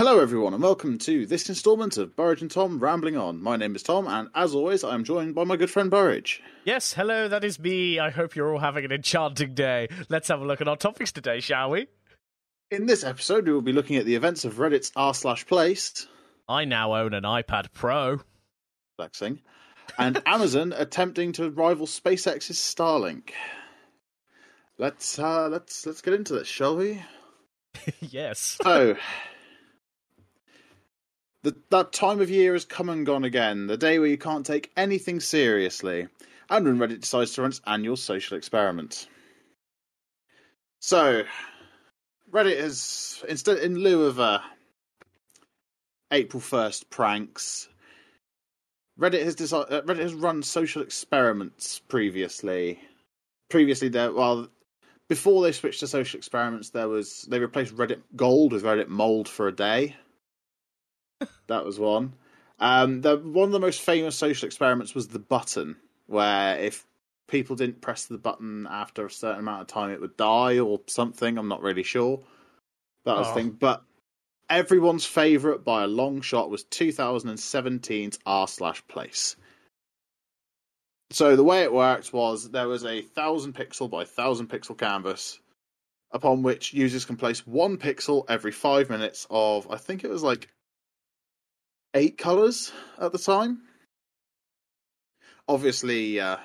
Hello, everyone, and welcome to this instalment of Burridge and Tom Rambling On. My name is Tom, and as always, I am joined by my good friend Burridge. Yes, hello, that is me. I hope you're all having an enchanting day. Let's have a look at our topics today, shall we? In this episode, we will be looking at the events of Reddit's r slash place, I now own an iPad Pro. flexing, and Amazon attempting to rival SpaceX's Starlink. Let's uh, let's let's get into this, shall we? yes. So, the, that time of year has come and gone again. The day where you can't take anything seriously, and when Reddit decides to run its annual social experiment. So, Reddit has instead, in lieu of uh, April first pranks, Reddit has decided. Uh, Reddit has run social experiments previously. Previously, there well, before they switched to social experiments, there was they replaced Reddit Gold with Reddit Mold for a day. That was one. Um, the one of the most famous social experiments was the button, where if people didn't press the button after a certain amount of time, it would die or something. I'm not really sure. That was Oh. thing, but everyone's favorite by a long shot was 2017's r slash place. So the way it worked was there was a thousand pixel by thousand pixel canvas upon which users can place one pixel every five minutes of I think it was like eight colors at the time. Obviously, uh,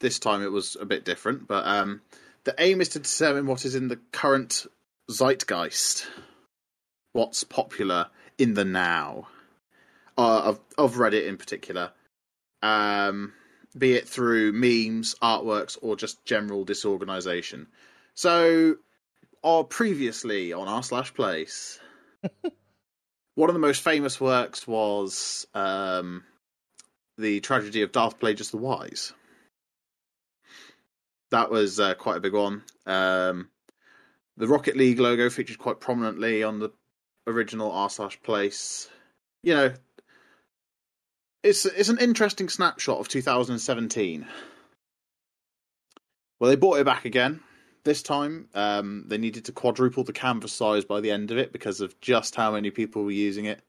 this time it was a bit different, but um, the aim is to determine what is in the current zeitgeist, what's popular in the now uh, of of Reddit in particular um, be it through memes, artworks, or just general disorganization. So, or previously on r slash place, one of the most famous works was um, the tragedy of Darth Plagueis the Wise. That was uh, quite a big one. Um, the Rocket League logo featured quite prominently on the original r slash place. You know, it's it's an interesting snapshot of 2017. Well, they brought it back again. This time, um, they needed to quadruple the canvas size by the end of it because of just how many people were using it.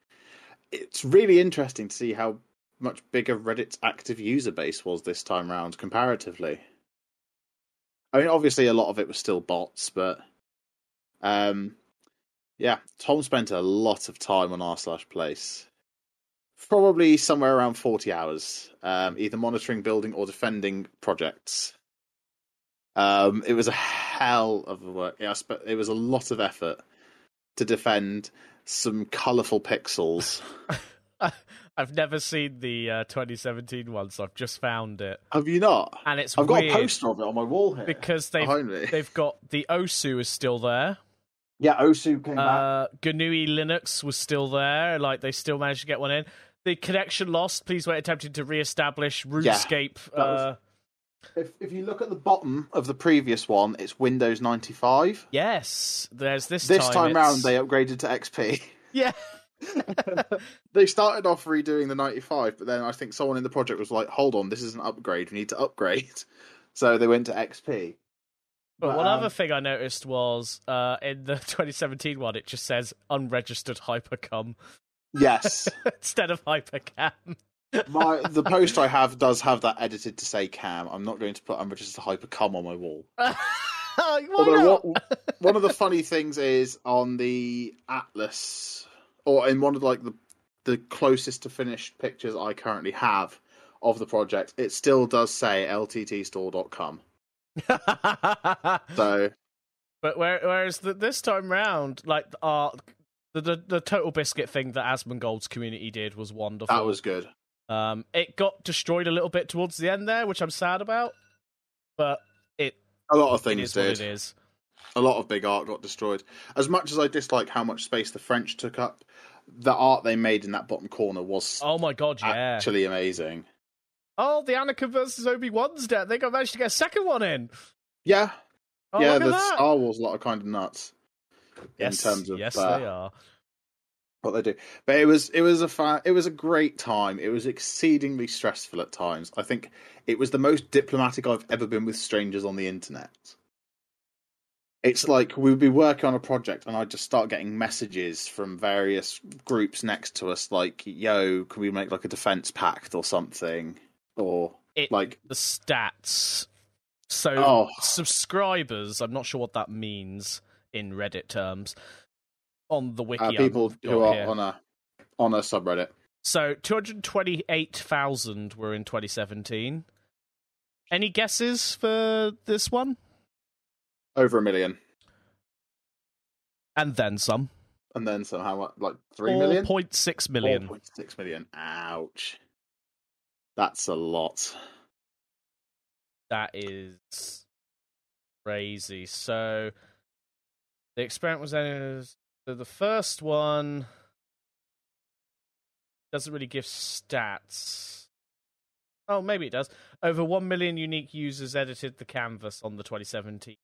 It's really interesting to see how much bigger Reddit's active user base was this time round comparatively. I mean, obviously, a lot of it was still bots, but um, yeah, Tom spent a lot of time on r slash place probably somewhere around 40 hours, um, either monitoring, building, or defending projects. Um, it was a hell of a work. Yeah, I spe- it was a lot of effort to defend some colourful pixels. I've never seen the uh, 2017 one, so I've just found it. Have you not? And it's I've got a poster of it on my wall here. because they've me. they've got the Osu is still there. Yeah, Osu came back. Uh, GNU Linux was still there. Like they still managed to get one in. The connection lost. Please wait. Attempting to re-establish RuneScape. that was- uh, If, if you look at the bottom of the previous one, it's Windows 95. yes, there's this. This time, it's- round, they upgraded to XP. yeah. they started off redoing the 95 but then i think someone in the project was like hold on this is an upgrade we need to upgrade so they went to xp But But, one um, other thing I noticed was uh, in the 2017 one, it just says unregistered hypercom yes instead of hypercam. My the post i have does have that edited to say cam i'm not going to put unregistered hypercom on my wall Why Although not? what, one of the funny things is on the atlas or in one of like the the closest to finished pictures i currently have of the project it still does say lttstore.com so but where, whereas the, this time round, like uh, the, the the TotalBiscuit thing that Asmongold's community did was wonderful. that was good Um, it got destroyed a little bit towards the end there, which I'm sad about. But it, a lot of things did it is. a lot of big art got destroyed. As much as I dislike how much space the French took up, the art they made in that bottom corner was Oh my god, yeah. actually amazing. Oh, the Anakin versus Obi Wan's death. They got managed to get a second one in. Yeah, Oh, yeah. The. Star Wars lot are kind of nuts yes, in terms of yes, uh, they are. What they do. But it was it was a fa- it was a great time. It was exceedingly stressful at times. I think it was the most diplomatic I've ever been with strangers on the internet. It's like we would be working on a project, and I'd just start getting messages from various groups next to us, like, "Yo, can we make like a defense pact or something?" Or It, like, the stats. So Oh. subscribers, I'm not sure what that means in Reddit terms. On the wiki, uh, people who are here. on a on a subreddit. So 228,000 were in 2017. Any guesses for this one? Over a million, And then some. and then somehow what, like three million, 4.6 million. 4.6 million. Ouch, that's a lot. That is crazy. So the experiment was ended. So the first one doesn't really give stats. Oh, maybe it does. Over 1 million unique users edited the canvas on the 2017.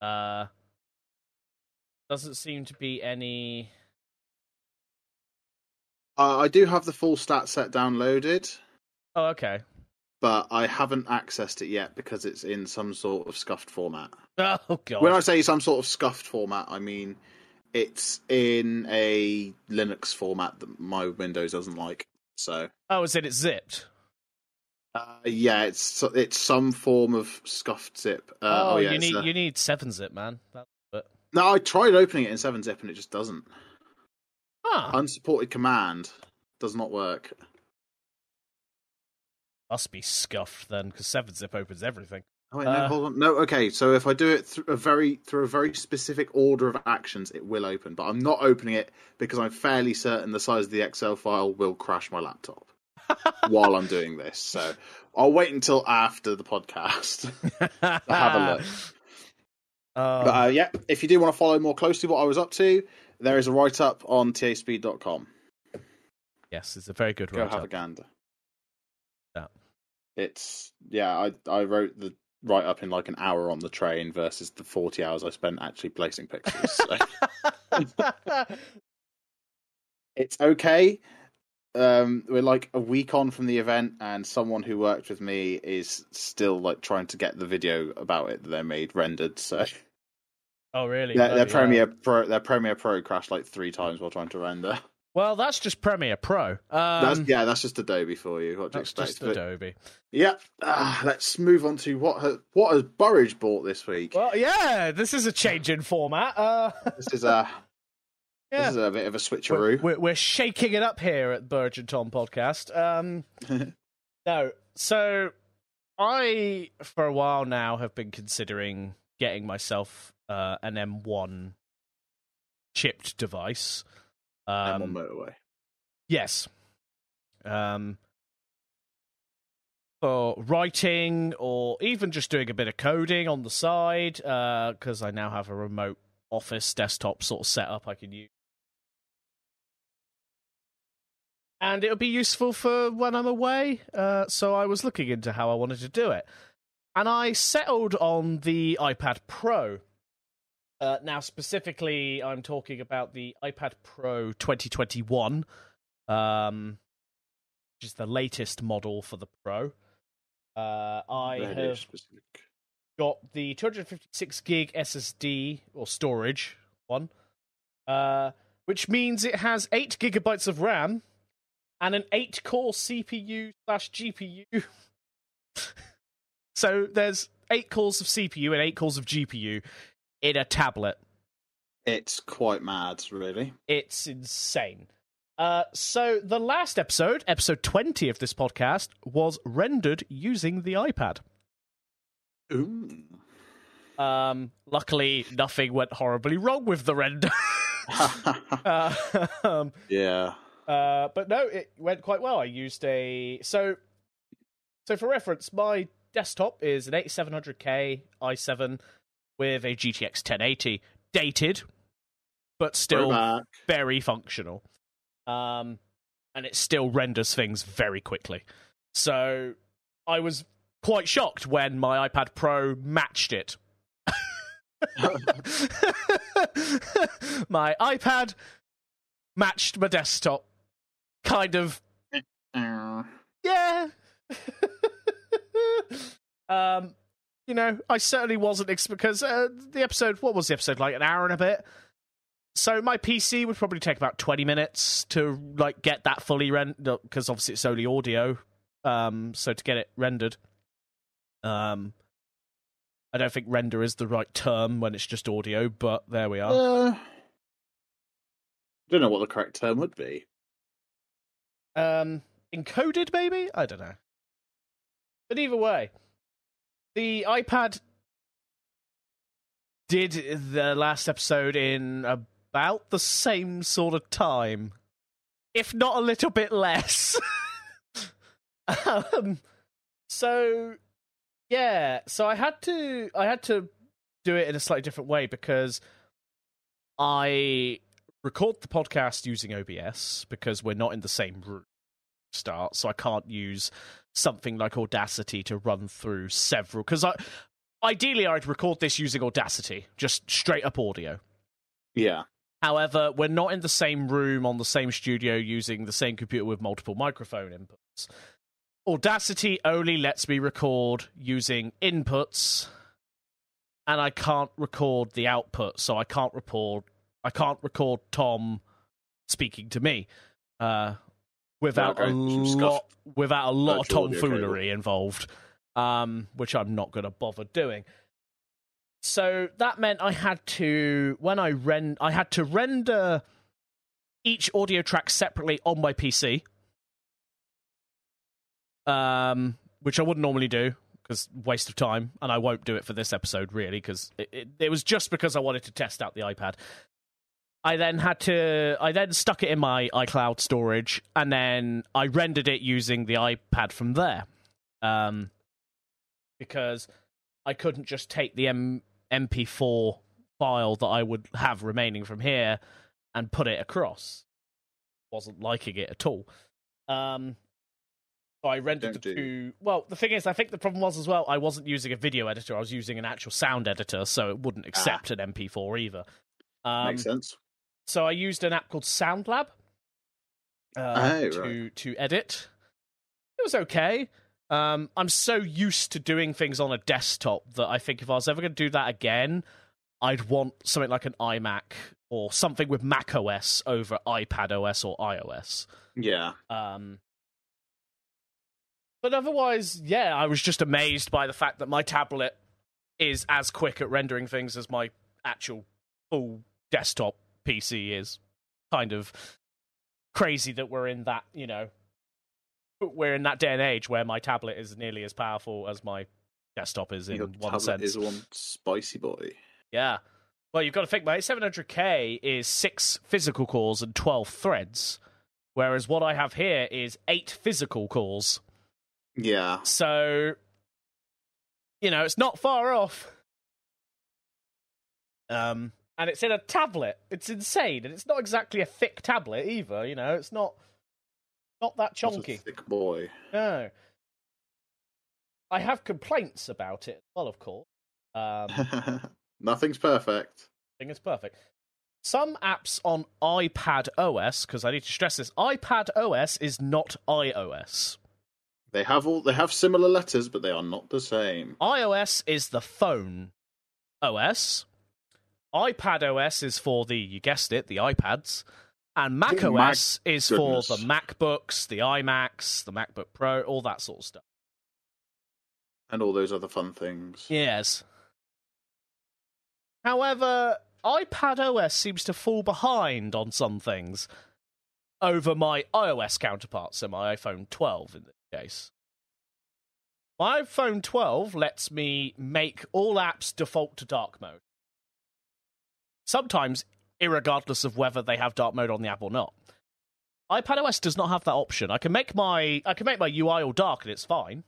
Uh, doesn't seem to be any. Uh, I do have the full stat set downloaded, Oh, okay. But I haven't accessed it yet because it's in some sort of scuffed format. Oh, God. When I say some sort of scuffed format, I mean it's in a Linux format that my Windows doesn't like. So Oh, is it? It's zipped. uh, yeah, it's it's some form of scuffed zip. Uh, oh, oh, yeah, you need uh, you need seven zip, man. But No, I tried opening it in seven zip and it just doesn't. huh, Unsupported command does not work. Must be scuffed then, because seven zip opens everything. Oh wait, no, Uh, hold on. No, okay. So if I do it through a very through a very specific order of actions, it will open. But I'm not opening it because I'm fairly certain the size of the Excel file will crash my laptop while I'm doing this. So I'll wait until after the podcast. have a look. Um, but uh, yeah, if you do want to follow more closely what I was up to, there is a write up on taspeed.com. yes, it's a very good Go write have a gander. Yeah. It's yeah. I I wrote the write up in like an hour on the train versus the forty hours I spent actually placing pixels. So. it's okay. Um, we're like a week on from the event, and someone who worked with me is still like trying to get the video about it that they made rendered. So oh, really? their, their Bloody hell. Premiere Pro, their Premiere Pro crashed like three times while trying to render. Well, that's just Premiere Pro. Um, That's yeah, that's just Adobe for you. What do you that's expect? just Adobe. Yeah, ah, let's move on to what has, what has Burridge bought this week. Well, yeah, this is a change in format. Uh, This is a yeah. this is a bit of a we're, switcheroo. we're, we're shaking it up here at Burge and Tom podcast. Um, no, so I for a while now have been considering getting myself uh, an M1 chipped device. I'm on Um, motorway. yes. Um, for writing or even just doing a bit of coding on the side, because I now have a remote office desktop sort of setup I can use. And it'll be useful for when I'm away. Uh, so I was looking into how I wanted to do it. And I settled on the iPad Pro. Uh, now, specifically, I'm talking about the iPad Pro 2021, um, which is the latest model for the Pro. Uh, I Very have specific. got the 256 gig SSD or storage one, uh, which means it has eight gigabytes of RAM and an eight core CPU slash GPU. so there's eight cores of CPU and eight cores of GPU in a tablet. It's quite mad, really. It's insane. Uh, so the last episode, episode 20 of this podcast, was rendered using the iPad. Ooh. Um, luckily, nothing went horribly wrong with the render. uh, um, yeah. uh, but no, it went quite well. I used a so so for reference, my desktop is an 8700K i7 with a GTX 1080, dated, but still very functional. Um, and it still renders things very quickly. So I was quite shocked when my iPad Pro matched it. my iPad matched my desktop. Kind of, yeah. um, you know, I certainly wasn't ex- because uh, the episode. What was the episode like? An hour and a bit. So my PC would probably take about twenty minutes to like get that fully rendered because obviously it's only audio. Um, so to get it rendered, um, I don't think render is the right term when it's just audio, but there we are. Uh, I don't know what the correct term would be. Um, encoded, maybe? I don't know. But either way, the iPad did the last episode in about the same sort of time, if not a little bit less. um, so yeah, so I had to I had to do it in a slightly different way because I record the podcast using OBS because we're not in the same room start, so I can't use something like Audacity to run through several. Because I, ideally, I'd record this using Audacity, just straight up audio. Yeah. However, we're not in the same room on the same studio using the same computer with multiple microphone inputs. Audacity only lets me record using inputs, and I can't record the output, so I can't record. I can't record Tom speaking to me uh, without Okay, a lot without a lot of tomfoolery involved, um, which I'm not going to bother doing. So that meant I had to when I ren I had to render each audio track separately on my PC, um, which I wouldn't normally do because waste of time, and I won't do it for this episode really because it, it, it was just because I wanted to test out the iPad. I then had to. I then stuck it in my iCloud storage, and then I rendered it using the iPad from there, um, because I couldn't just take the M- MP4 file that I would have remaining from here and put it across. Wasn't liking it at all. Um, so I rendered Don't the do. two. Well, the thing is, I think the problem was as well. I wasn't using a video editor. I was using an actual sound editor, so it wouldn't accept an MP4 either. Um, Makes sense. So I used an app called SoundLab uh, Oh, to right. to edit. It was okay. Um, I'm so used to doing things on a desktop that I think if I was ever going to do that again, I'd want something like an iMac or something with Mac OS over iPad OS or iOS. Yeah. Um, but otherwise, yeah, I was just amazed by the fact that my tablet is as quick at rendering things as my actual full desktop PC is. Kind of crazy that we're in that, you know, we're in that day and age where my tablet is nearly as powerful as my desktop is in Your one sense. is one spicy boy. Yeah. Well, you've got to think, mate. 700K is six physical cores and 12 threads, whereas what I have here is eight physical cores. Yeah. So, you know, it's not far off. Um, and it's in a tablet. It's insane, and it's not exactly a thick tablet either. You know, it's not not that chunky. thick boy. No. I have complaints about it well, of course. Um, Nothing's perfect. think it's perfect. Some apps on iPad OS, because I need to stress this, iPad OS is not iOS. They have all they have similar letters, but they are not the same. iOS is the phone OS. iPad OS is for the, you guessed it, the iPads. And Mac Oh, OS is for the. MacBooks, the iMacs, the MacBook Pro, all that sort of stuff. And all those other fun things. Yes. However, iPad OS seems to fall behind on some things over my iOS counterpart, so my iPhone 12 in this case. My iPhone 12 lets me make all apps default to dark mode. Sometimes, irregardless of whether they have dark mode on the app or not. iPad OS does not have that option. I can make my I can make my UI all dark and it's fine.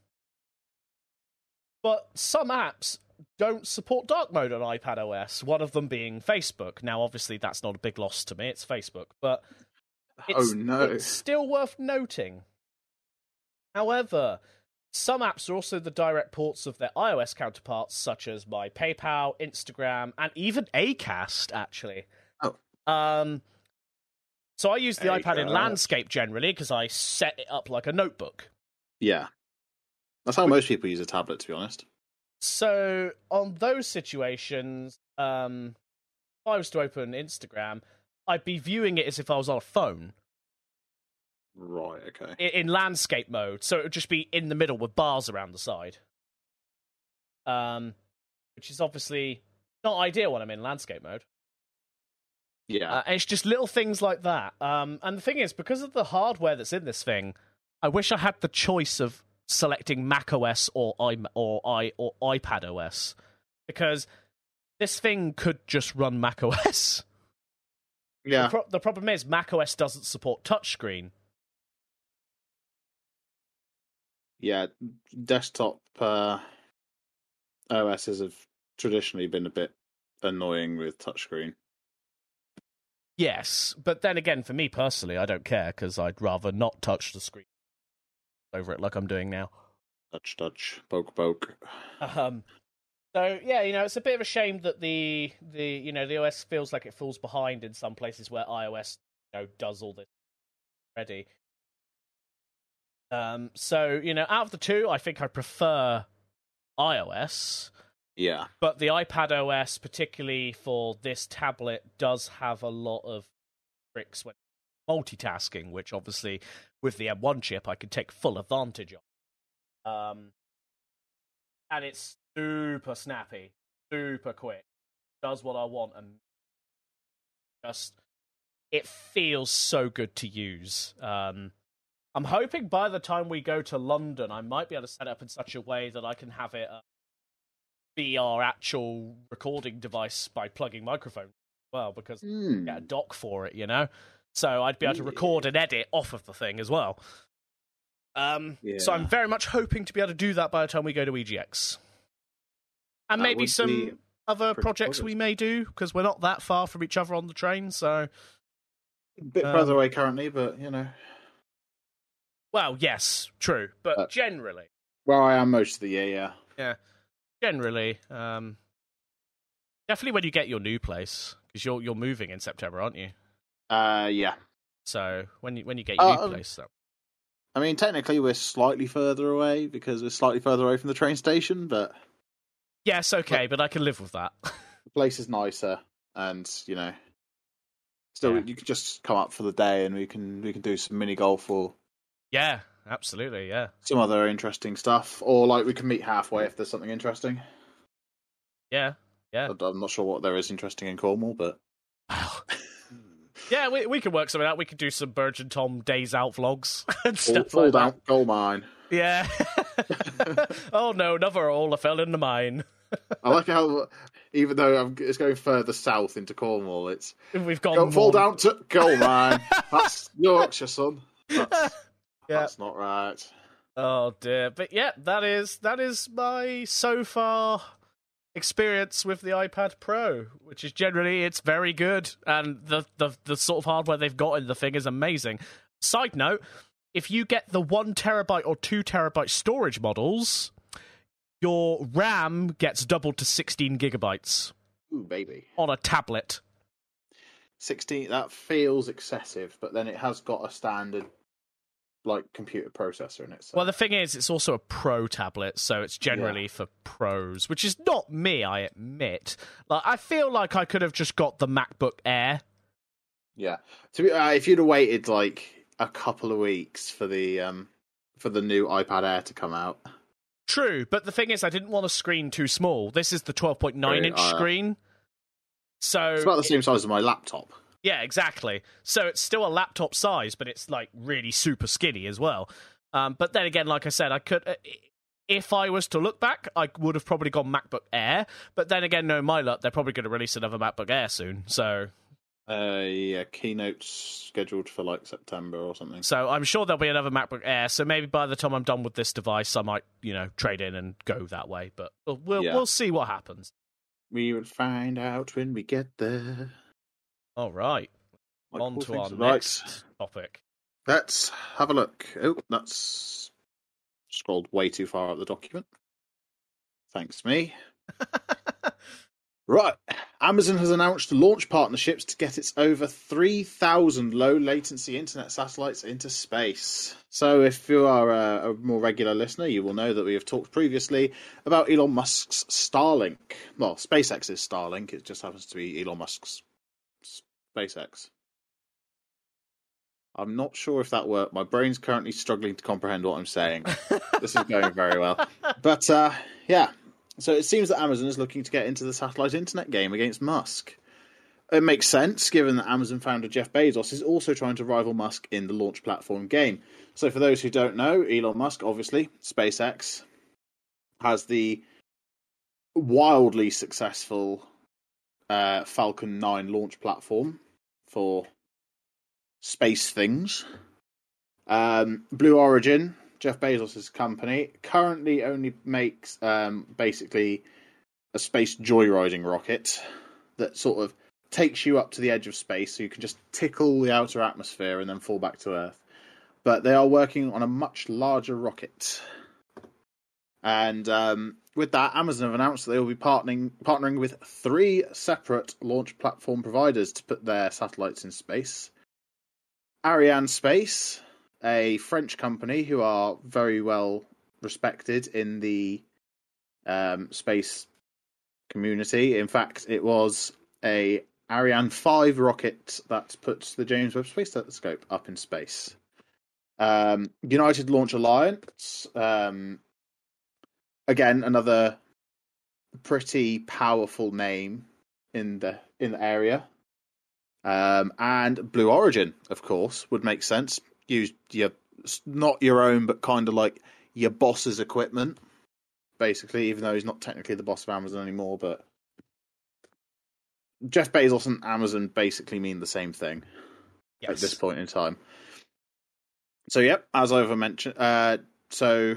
But some apps don't support dark mode on iPad OS, one of them being Facebook. Now, obviously, that's not a big loss to me, it's Facebook, but oh, it's, oh no. it's still worth noting. However, some apps are also the direct ports of their iOS counterparts, such as my PayPal, Instagram, and even Acast, actually. Oh. Um, so I use the iPad in landscape generally because I set it up like a notebook. Yeah. That's how most people use a tablet, to be honest. so on those situations, um, if I was to open Instagram, I'd be viewing it as if I was on a phone Right. Okay. i- in landscape mode. So it would just be in the middle with bars around the side. Um, which is obviously not ideal when I'm in landscape mode. Yeah. Uh, it's just little things like that. Um, and the thing is, because of the hardware that's in this thing, I wish I had the choice of selecting Mac OS or i or i or iPad OS, because this thing could just run Mac OS. yeah. The, pro- the problem is Mac OS doesn't support touchscreen. Yeah. Desktop uh, OSs have traditionally been a bit annoying with touchscreen. Yes, but then again, for me personally, I don't care because I'd rather not touch the screen over it like I'm doing now. Touch, touch, poke, poke. Um, so yeah, you know, it's a bit of a shame that the the you know the OS feels like it falls behind in some places where iOS you know does all this already. Um, so you know, out of the two, I think I prefer iOS, Yeah. but the iPad OS, particularly for this tablet, does have a lot of tricks when multitasking, which obviously with the M1 chip I can take full advantage of. Um, and it's super snappy, super quick, does what I want, and just it feels so good to use. Um, I'm hoping by the time we go to London, I might be able to set it up in such a way that I can have it uh, be our actual recording device by plugging microphone as well, because Hmm. get a dock for it, you know. So I'd be able to record and edit off of the thing as well. Um, so I'm very much hoping to be able to do that by the time we go to EGX, and That maybe some other projects we may do because we're not that far from each other on the train. So, A bit Um, further away currently, but you know. Well, yes, true, but Uh, generally, Well, I am most of the year. Yeah. Yeah, generally, um, definitely when you get your new place because you're you're moving in September, aren't you? Uh, yeah. So when you when you get your new Uh, place, so. I mean, technically, we're slightly further away because we're slightly further away from the train station, but yes, okay, but I can live with that. the place is nicer, and you know, still, Yeah. you could just come up for the day, and we can we can do some mini golf or yeah, absolutely, yeah. some other interesting stuff, or like we can meet halfway if there's something interesting. Yeah, yeah. I'm not sure what there is interesting in Cornwall, but yeah, we we could work something out. We could do some Burge and Tom days out vlogs and stuff fall like down that. gold mine. Yeah. oh no, another all I fell in the mine. I like how even though I'm, it's going further south into Cornwall, it's We've gone. go, fall down to gold mine. That's Yorkshire, son. That's, Yeah. that's not right. Oh dear, but yeah, that is that is my so far experience with the iPad Pro, which is generally it's very good, and the the the sort of hardware they've got in the thing is amazing. Side note: if you get the one terabyte or two terabyte storage models, your RAM gets doubled to sixteen gigabytes Ooh, baby. on a tablet. 16 that feels excessive but then it has got a standard like computer processor in it so Well, the thing is, it's also a pro tablet, so it's generally for pros, which is not me, I admit. Like, I feel like I could have just got the MacBook Air. yeah to be, uh, if you'd have waited like a couple of weeks for the um for the new ipad air to come out True, but the thing is, I didn't want a screen too small. This is the 12.9 inch uh, screen. So, it's about the same size as my laptop yeah, exactly. So it's still a laptop size, but it's like really super skinny as well. Um, but then again, like I said, I could. Uh, if I was to look back, I would have probably gone MacBook Air. But then again, no, my luck, they're probably going to release another MacBook Air soon. So uh yeah keynotes scheduled for like september or something So I'm sure there'll be another MacBook Air. So maybe by the time I'm done with this device, I might, you know, trade in and go that way. But we'll we'll, Yeah. we'll see what happens. we will find out when we get there All right, Like on to our. Right. next topic. Let's have a look. Oh, that's scrolled way too far up the document. Thanks, me. Right. Amazon has announced launch partnerships to get its over 3,000 low latency internet satellites into space. So, if you are a, a, more regular listener, you will know that we have talked previously about Elon Musk's Starlink. Well, SpaceX's Starlink, it just happens to be Elon Musk's SpaceX. I'm not sure if that worked. My brain's currently struggling to comprehend what I'm saying. this is going very well. But uh, yeah, so it seems that Amazon is looking to get into the satellite internet game against Musk. It makes sense given that Amazon founder Jeff Bezos is also trying to rival Musk in the launch platform game. So, for those who don't know, Elon Musk, obviously, SpaceX, has the wildly successful uh, Falcon 9 launch platform for space things. Um, Blue Origin, Jeff Bezos' company, currently only makes um, basically a space joyriding rocket that sort of takes you up to the edge of space so you can just tickle the outer atmosphere and then fall back to Earth. But they are working on a much larger rocket. And um, with that, Amazon have announced that they will be partnering partnering with three separate launch platform providers to put their satellites in space. Arianespace, a French company who are very well respected in the um, space community. In fact, it was a Ariane 5 rocket that puts the James Webb Space Telescope up in space. Um, United Launch Alliance, um, again, another pretty powerful name in the in the area. Um, and Blue Origin, of course, would make sense. Use your not your own, but kind of like your boss's equipment, basically. Even though he's not technically the boss of Amazon anymore, but Jeff Bezos and Amazon basically mean the same thing yes. at this point in time. So, yep, as I've mentioned, uh, so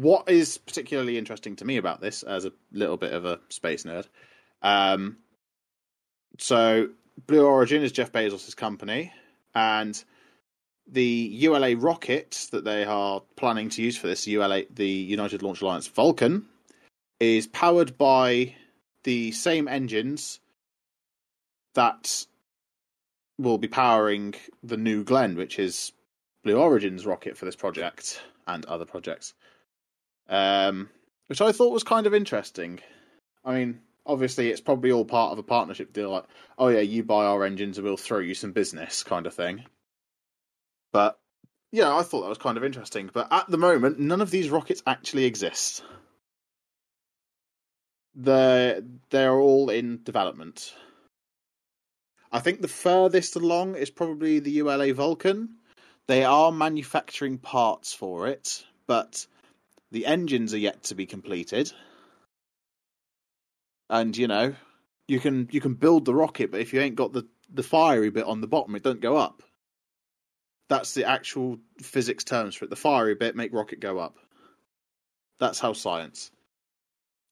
what is particularly interesting to me about this, as a little bit of a space nerd, um, so Blue Origin is Jeff Bezos' company, and the ULA rocket that they are planning to use for this ULA, the United Launch Alliance Vulcan, is powered by the same engines that will be powering the New Glenn, which is Blue Origin's rocket for this project and other projects. Um, which I thought was kind of interesting. I mean, obviously, it's probably all part of a partnership deal, like, oh yeah, you buy our engines and we'll throw you some business kind of thing. But yeah, I thought that was kind of interesting. But at the moment, none of these rockets actually exist. They're, they're all in development. I think the furthest along is probably the ULA Vulcan. They are manufacturing parts for it, but the engines are yet to be completed. And you know, you can you can build the rocket, but if you ain't got the the fiery bit on the bottom, it don't go up. That's the actual physics terms for it. The fiery bit make rocket go up. That's how science.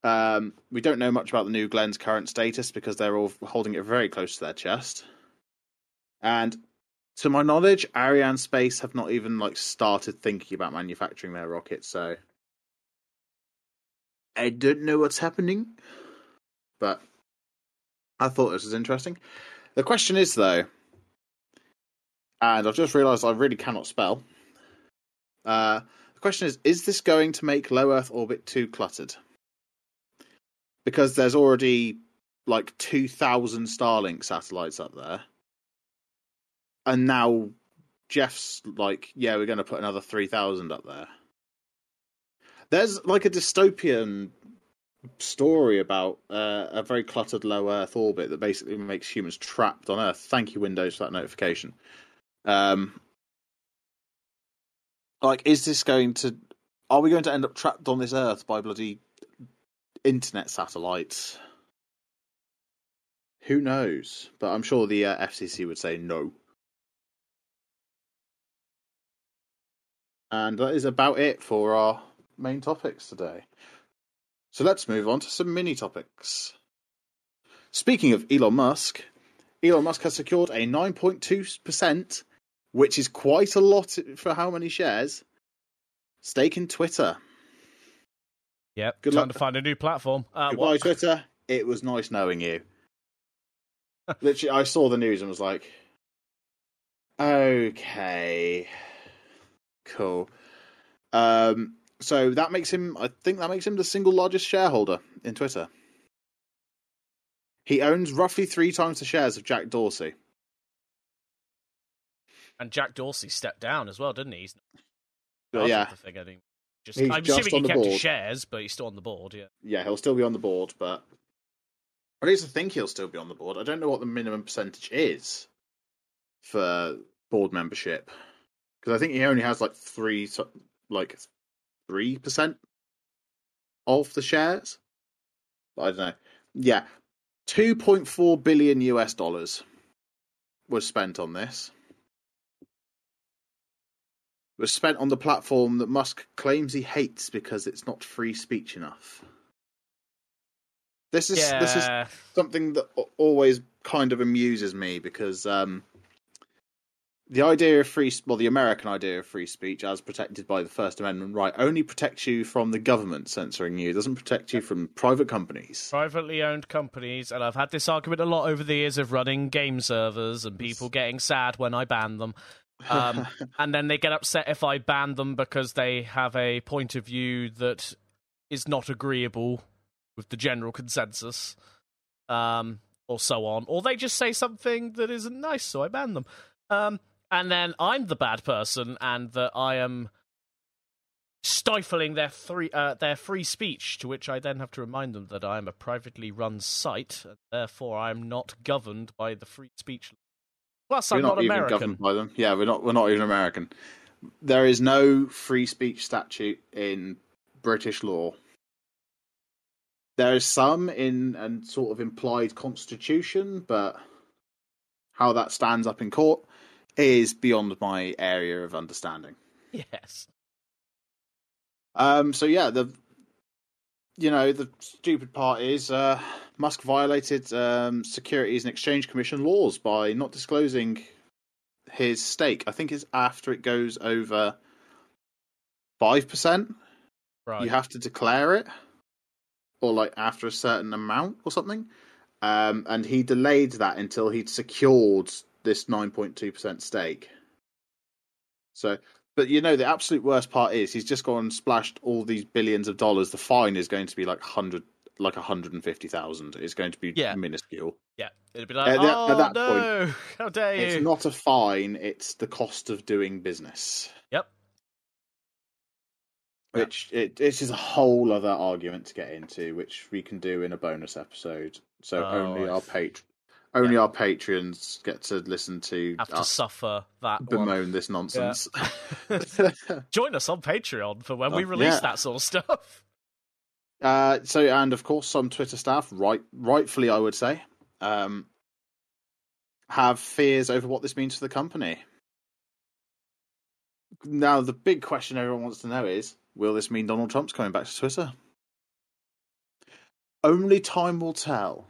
Um, we don't know much about the New Glenn's current status because they're all holding it very close to their chest. And to my knowledge, Arianespace have not even like started thinking about manufacturing their rockets, so I don't know what's happening. But I thought this was interesting. The question is though, and I've just realised I really cannot spell. Uh, the question is: Is this going to make low Earth orbit too cluttered? because there's already like 2000 Starlink satellites up there. And now Jeff's like, yeah, we're going to put another 3000 up there. There's like a dystopian story about uh, a very cluttered low Earth orbit that basically makes humans trapped on Earth. Thank you, Windows, for that notification. Um, like, is this going to? Are we going to end up trapped on this Earth by bloody internet satellites. Who knows? But I'm sure the uh, FCC would say no. And that is about it for our main topics today. So let's move on to some mini topics. Speaking of Elon Musk, Elon Musk has secured a 9.2%, which is quite a lot for how many shares, stake in Twitter. Yep. Good time luck. to find a new platform. Uh, Goodbye, what? Twitter. It was nice knowing you. Literally, I saw the news and was like, okay, cool. Um, so that makes him, I think that makes him the single largest shareholder in Twitter. He owns roughly three times the shares of Jack Dorsey. And Jack Dorsey stepped down as well, didn't he? He's not yeah, the. Just, He's I'm just assuming he the kept his shares, but he's still on the board. Yeah. yeah, he'll still be on the board, but at least I think he'll still be on the board. I don't know what the minimum percentage is for board membership because I think he only has like three, like three percent of the shares. I don't know. Yeah, two point four billion US dollars was spent on this. Was spent on the platform that Musk claims he hates because it's not free speech enough. This is this is something that always kind of amuses me because um, the idea of free, well, the American idea of free speech, as protected by the First Amendment right, only protects you from the government censoring you. It doesn't protect you from private companies. privately owned companies, and I've had this argument a lot over the years of running game servers and people getting sad when I ban them. Um, and then they get upset if I ban them because they have a point of view that is not agreeable with the general consensus, um, or so on. Or they just say something that isn't nice, so I ban them. Um, and then I'm the bad person, and that I am stifling their free uh, their free speech. To which I then have to remind them that I am a privately run site, and therefore I am not governed by the free speech. Plus, we're I'm not, not, even American. governed by them. Yeah, we're not. We're not even American. There is no free speech statute in British law. There is some in and sort of implied constitution, but how that stands up in court is beyond my area of understanding. Yes. Um, so yeah, the you know the stupid part is uh, Musk violated um, Securities and Exchange Commission laws by not disclosing his stake. I think it's after it goes over five percent, Right. you have to declare it, or like after a certain amount or something. Um, and he delayed that until he'd secured this nine point two percent stake. So, but you know, the absolute worst part is he's just gone and splashed all these billions of dollars. The fine is going to be like hundred, like hundred and fifty thousand. It's going to be Yeah. minuscule. yeah. It'd be like, At that- oh at that no, how dare you? It's not a fine; it's the cost of doing business. Yep. Which it this is a whole other argument to get into, which we can do in a bonus episode. So Oh, only our pat only our patrons get to listen to have to suffer that one. bemoan this nonsense. Join us on Patreon for when we Oh, release yeah. that sort of stuff. Uh, so, and of course, some Twitter staff, right, rightfully, I would say, um, have fears over what this means for the company. Now, the big question everyone wants to know is: Will this mean Donald Trump's coming back to Twitter? Only time will tell.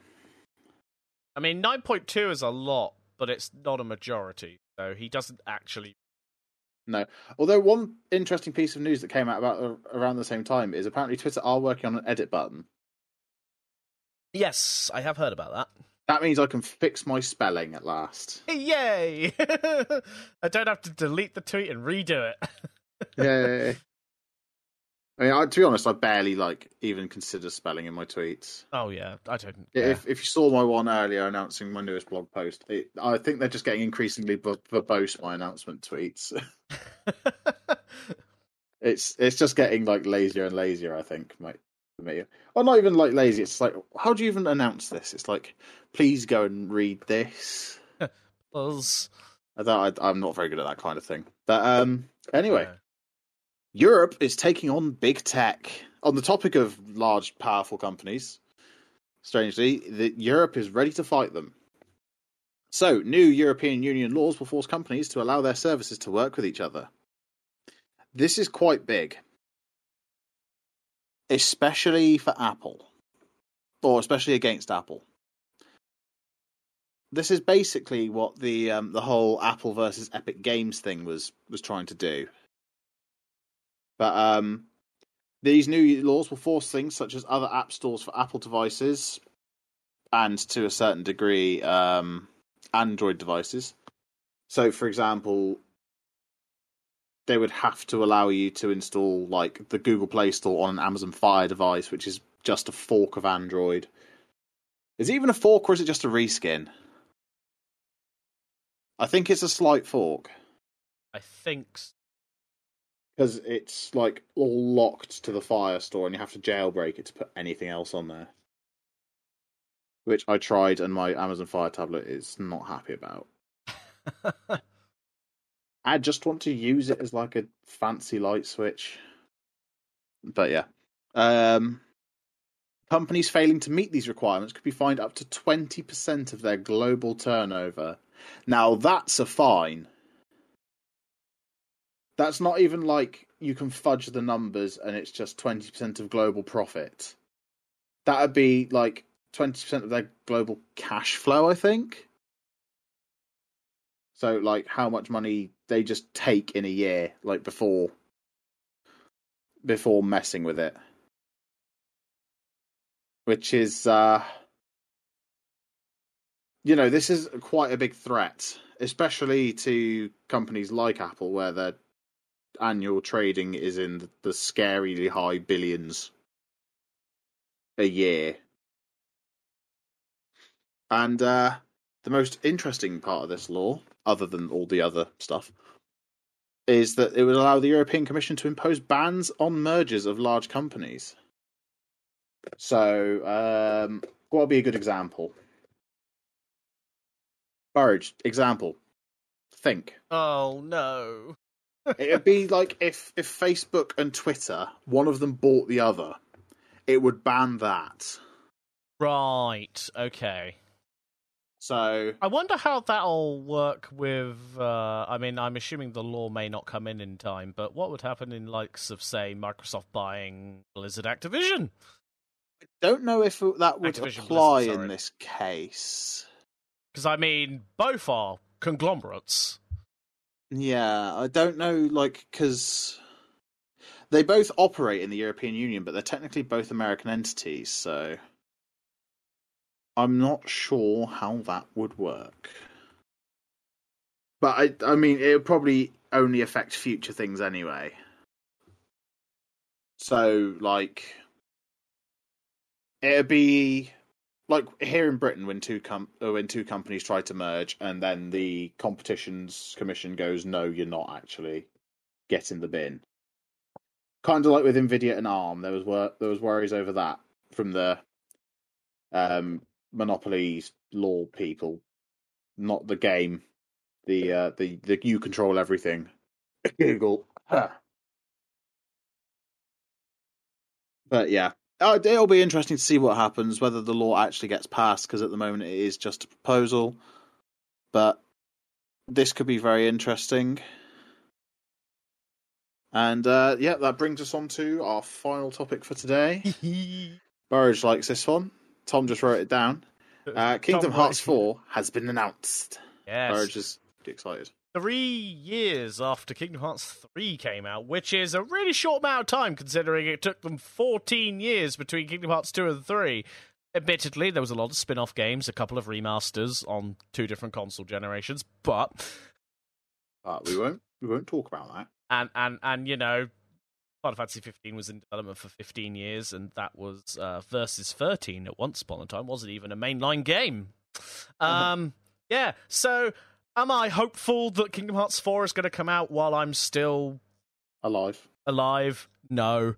I mean, 9.2 is a lot, but it's not a majority. So he doesn't actually. No. Although one interesting piece of news that came out about uh, around the same time is apparently Twitter are working on an edit button. Yes, I have heard about that. That means I can fix my spelling at last. Yay! I don't have to delete the tweet and redo it. Yay. I mean, I, to be honest, I barely like even consider spelling in my tweets. oh yeah, I don't. If if you saw my one earlier announcing my newest blog post, it, I think they're just getting increasingly verbose my announcement tweets. it's it's just getting like lazier and lazier. I think, mate. For me, or not even like lazy. It's like, how do you even announce this? It's like, please go and read this. Buzz. I I'm not very good at that kind of thing. But um, anyway, Yeah. Europe is taking on big tech. On the topic of large, powerful companies, strangely, the, Europe is ready to fight them. So, new European Union laws will force companies to allow their services to work with each other. This is quite big, especially for Apple, or especially against Apple. This is basically what the um, the whole Apple versus Epic Games thing was was trying to do. But um, these new laws will force things such as other app stores for Apple devices and to a certain degree, um, Android devices. So, for example, they would have to allow you to install like the Google Play Store on an Amazon Fire device, which is just a fork of Android. Is it even a fork or is it just a reskin? I think it's a slight fork I think. Because it's like all locked to the Fire Store, and you have to jailbreak it to put anything else on there. Which I tried, and my Amazon Fire tablet is not happy about. I just want to use it as like a fancy light switch. But yeah. Um, companies failing to meet these requirements could be fined up to 20% of their global turnover. Now, that's a fine. That's not even like you can fudge the numbers and it's just 20% of global profit. That would be like 20% of their global cash flow, I think. So, like, how much money they just take in a year, like before, before messing with it, which is, uh, you know, this is quite a big threat, especially to companies like Apple, where their annual trading is in the, scarily high billions a year. And uh, the most interesting part of this law, other than all the other stuff, is that it would allow the European Commission to impose bans on mergers of large companies. So, um, what would be a good example? Burge, example. Think. oh no. It'd be like if if Facebook and Twitter, one of them bought the other, it would ban that. Right. Okay. So I wonder how that'll work with. Uh, I mean, I'm assuming the law may not come in in time, but what would happen in likes of, say, Microsoft buying Blizzard Activision? I don't know if that would Activision apply Blizzard, in this case. Because I mean, both are conglomerates. Yeah, I don't know, like because they both operate in the European Union, but they're technically both American entities. So I'm not sure how that would work. But I, I mean, it would probably only affect future things anyway. So, like, it'd be like here in Britain when two com- uh, when two companies try to merge, and then the competitions commission goes, "No, you're not actually. getting the bin." Kind of like with Nvidia and ARM, there was wor- there was worries over that from the um, monopoly law people, not the game. The uh, the the you control everything. Google. But yeah, it'll be interesting to see what happens, whether the law actually gets passed, because at the moment it is just a proposal. But this could be very interesting. And uh, yeah, that brings us on to our final topic for today. Burridge likes this one. Tom just wrote it down. Uh, Kingdom Tom Hearts 4 has been announced. Yes. Burridge is excited. Three years after Kingdom Hearts 3 came out, which is a really short amount of time considering it took them 14 years between Kingdom Hearts 2 and 3. Admittedly, there was a lot of spin off games, a couple of remasters on two different console generations, but. Uh, we won't we won't talk about that. and and and you know Final Fantasy 15 was in development for 15 years, and that was uh, versus 13 at once upon a time. wasn't even a mainline game. Um, yeah. So, am I hopeful that Kingdom Hearts 4 is going to come out while I'm still Alive. alive? No.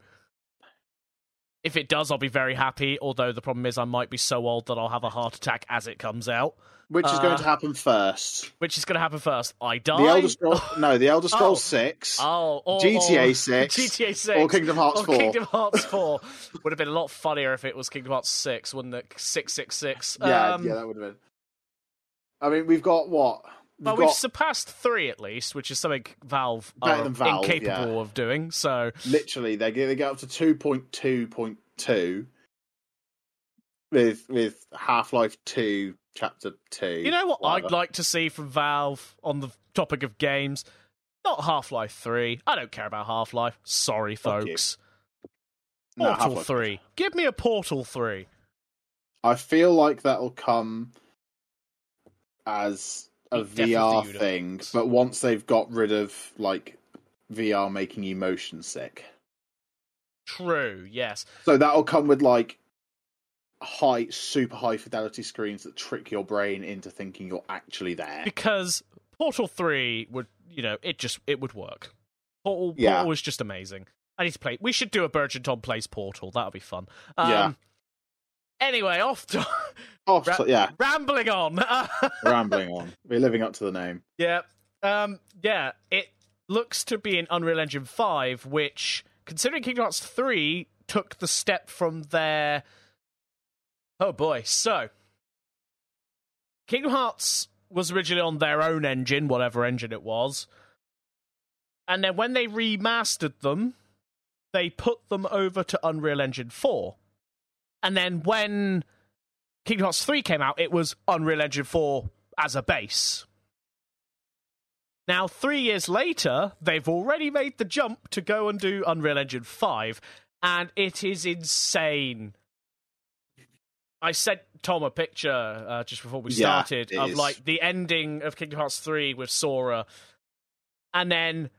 If it does, I'll be very happy. Although the problem is, I might be so old that I'll have a heart attack as it comes out, Which is Uh, going to happen first? which is going to happen first. I die. The Elder Scrolls no, the Elder Scrolls Oh. 6 Oh, or, GTA or- 6, GTA 6, or Kingdom Hearts or 4. Kingdom Hearts 4 would have been a lot funnier if it was Kingdom Hearts 6, wouldn't it? 666. Yeah, um, yeah, that would have been. I mean, we've got what? We've got we've surpassed 3 at least, which is something Valve Better are Valve, incapable yeah. of doing. So, literally they get they get up to two point two point two with with Half Life Two Chapter Two. you know what I'd like to see from Valve on the topic of games? Not Half Life 3. I don't care about Half Life. Sorry, folks. No, Portal Half-Life 3. Give me a Portal 3. I feel like that'll come as a It VR thing, but once they've got rid of like VR making you motion sick. True. Yes. So that'll come with like high, super high fidelity screens that trick your brain into thinking you're actually there. Because Portal Three would, you know, it just it would work. Portal, Yeah. Portal was just amazing. I need to play. We should do a Burridge Tom plays Portal. That'll be fun. Um, Yeah. Anyway, off to Ra- so- yeah, rambling on. rambling on. We're living up to the name. Yeah. Um, yeah, it looks to be in Unreal Engine 5, which, considering Kingdom Hearts 3 took the step from their. Oh boy. So, Kingdom Hearts was originally on their own engine, whatever engine it was. And then when they remastered them, they put them over to Unreal Engine 4. And then when Kingdom Hearts 3 came out, it was Unreal Engine 4 as a base. Now, three years later, they've already made the jump to go and do Unreal Engine 5, and it is insane. I sent Tom a picture uh, just before we started it of is. like the ending of Kingdom Hearts 3 with Sora, and then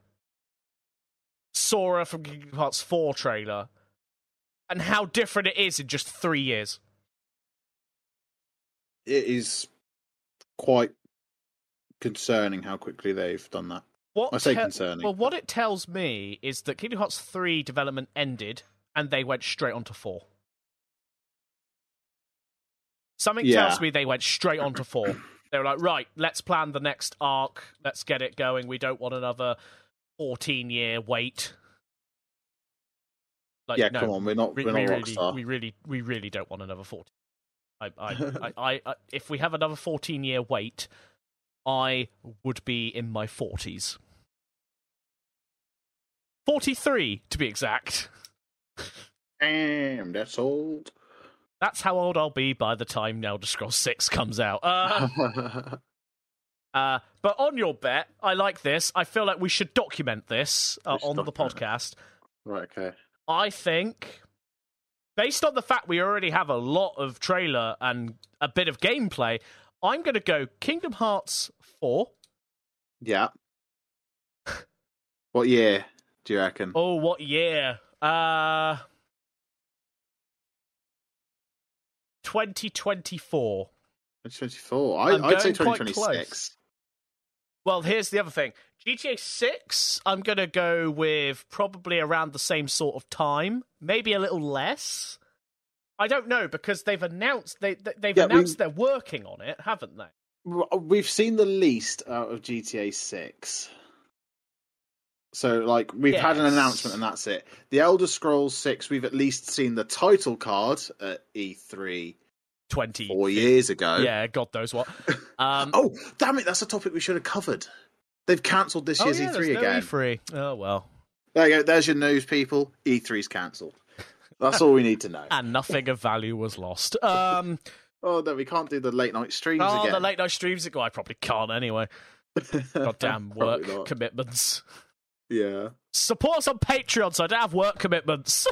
Sora from Kingdom Hearts 4 trailer, and how different it is in just three years. It is quite concerning how quickly they've done that. What I say te- concerning. Well, what it tells me is that Kingdom Hearts 3 development ended and they went straight on to 4. Something Yeah. tells me they went straight on to 4. They were like, right, let's plan the next arc. Let's get it going. We don't want another 14 year wait. Like, yeah, no, come on, we're not we, we're we not really, Rockstar. we really, we really don't want another 14. I, I, I, I, if we have another 14 year wait, I would be in my 40s. 43, to be exact. Damn, that's old. That's how old I'll be by the time Elder Scrolls 6 comes out. Uh, uh, but on your bet, I like this. I feel like we should document this uh, on the podcast. right, okay. I think, based on the fact we already have a lot of trailer and a bit of gameplay, I'm going to go Kingdom Hearts 4. Yeah. what year do you reckon? Oh, what year? Uh, 2024. 2024. I, I'd say going quite 2026. Well, here's the other thing. GTA 6, I'm going to go with probably around the same sort of time, maybe a little less. I don't know because they've announced they they- they've Yeah, announced they're working on it, haven't they? We've seen the least out of GTA 6. So, like, we've had an announcement and that's it. The Elder Scrolls 6, we've at least seen the title card at E3 20 four years ago. Yeah, God knows what. Um, Oh, damn it, that's a topic we should have covered. They've cancelled this oh, year's yeah, E3 there's no again. E3. Oh well, There you go, there's your news, people. E3's cancelled. That's all we need to know. and nothing of value was lost. Um, Oh, no, we can't do the late night streams oh, again. the late night streams. Well, I probably can't anyway. Goddamn work not. commitments. Yeah. Support us on Patreon, so I don't have work commitments.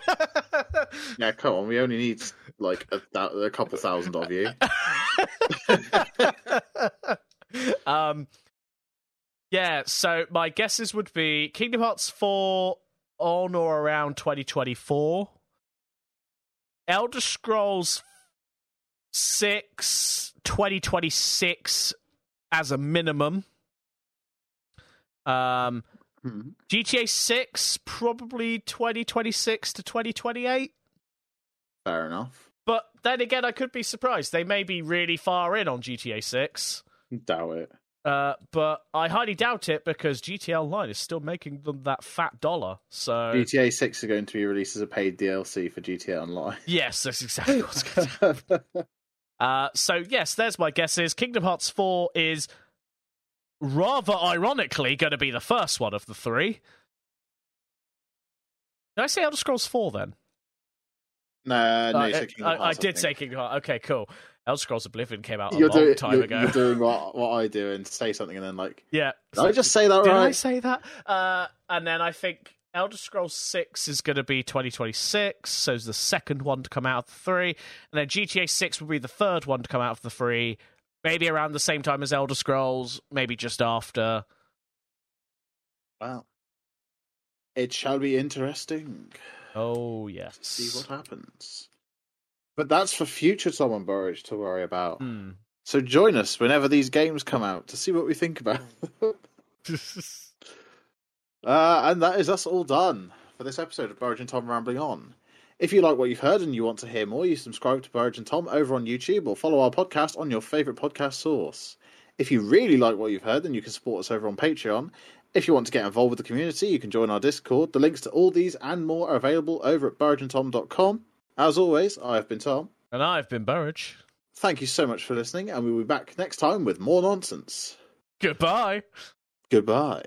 Yeah, come on. We only need like a, a couple thousand of you. um, yeah. So my guesses would be Kingdom Hearts four on or around 2024. Elder Scrolls 6 2026 as a minimum. Um, Hmm. GTA 6 probably 2026 to 2028. Fair enough. But then again, I could be surprised. They may be really far in on GTA 6. Doubt it. Uh, but I highly doubt it because GTA Online is still making them that fat dollar. So GTA 6 are going to be released as a paid DLC for GTA Online. yes, that's exactly what's going to happen. Uh, so yes, there's my guesses. Kingdom Hearts 4 is rather ironically going to be the first one of the three. Did I say Elder Scrolls 4 then? No, no, Uh, you said I- Kingdom I, Hearts, I did think. say Kingdom Hearts. Okay, cool. Elder Scrolls Oblivion came out a You're, long doing, time you're, ago. you're doing what, what I do and say something and then like, yeah. did I just say that Did right? I say that? Uh, and then I think Elder Scrolls 6 is going to be 2026, so it's the second one to come out of the three. And then GTA 6 will be the third one to come out of the three, maybe around the same time as Elder Scrolls, maybe just after. Well, it shall be interesting Oh, yes. see what happens. But that's for future Tom and Burridge to worry about. Hmm. So join us whenever these games come out to see what we think about. Uh, and that is us all done for this episode of Burridge and Tom Rambling On. If you like what you've heard and you want to hear more, you subscribe to Burridge and Tom over on YouTube or follow our podcast on your favourite podcast source. If you really like what you've heard, then you can support us over on Patreon. If you want to get involved with the community, you can join our Discord. The links to all these and more are available over at burridgeandtom.com. As always, I have been Tom. and I've been Burridge. Thank you so much for listening, and we'll be back next time with more nonsense. Goodbye. Goodbye.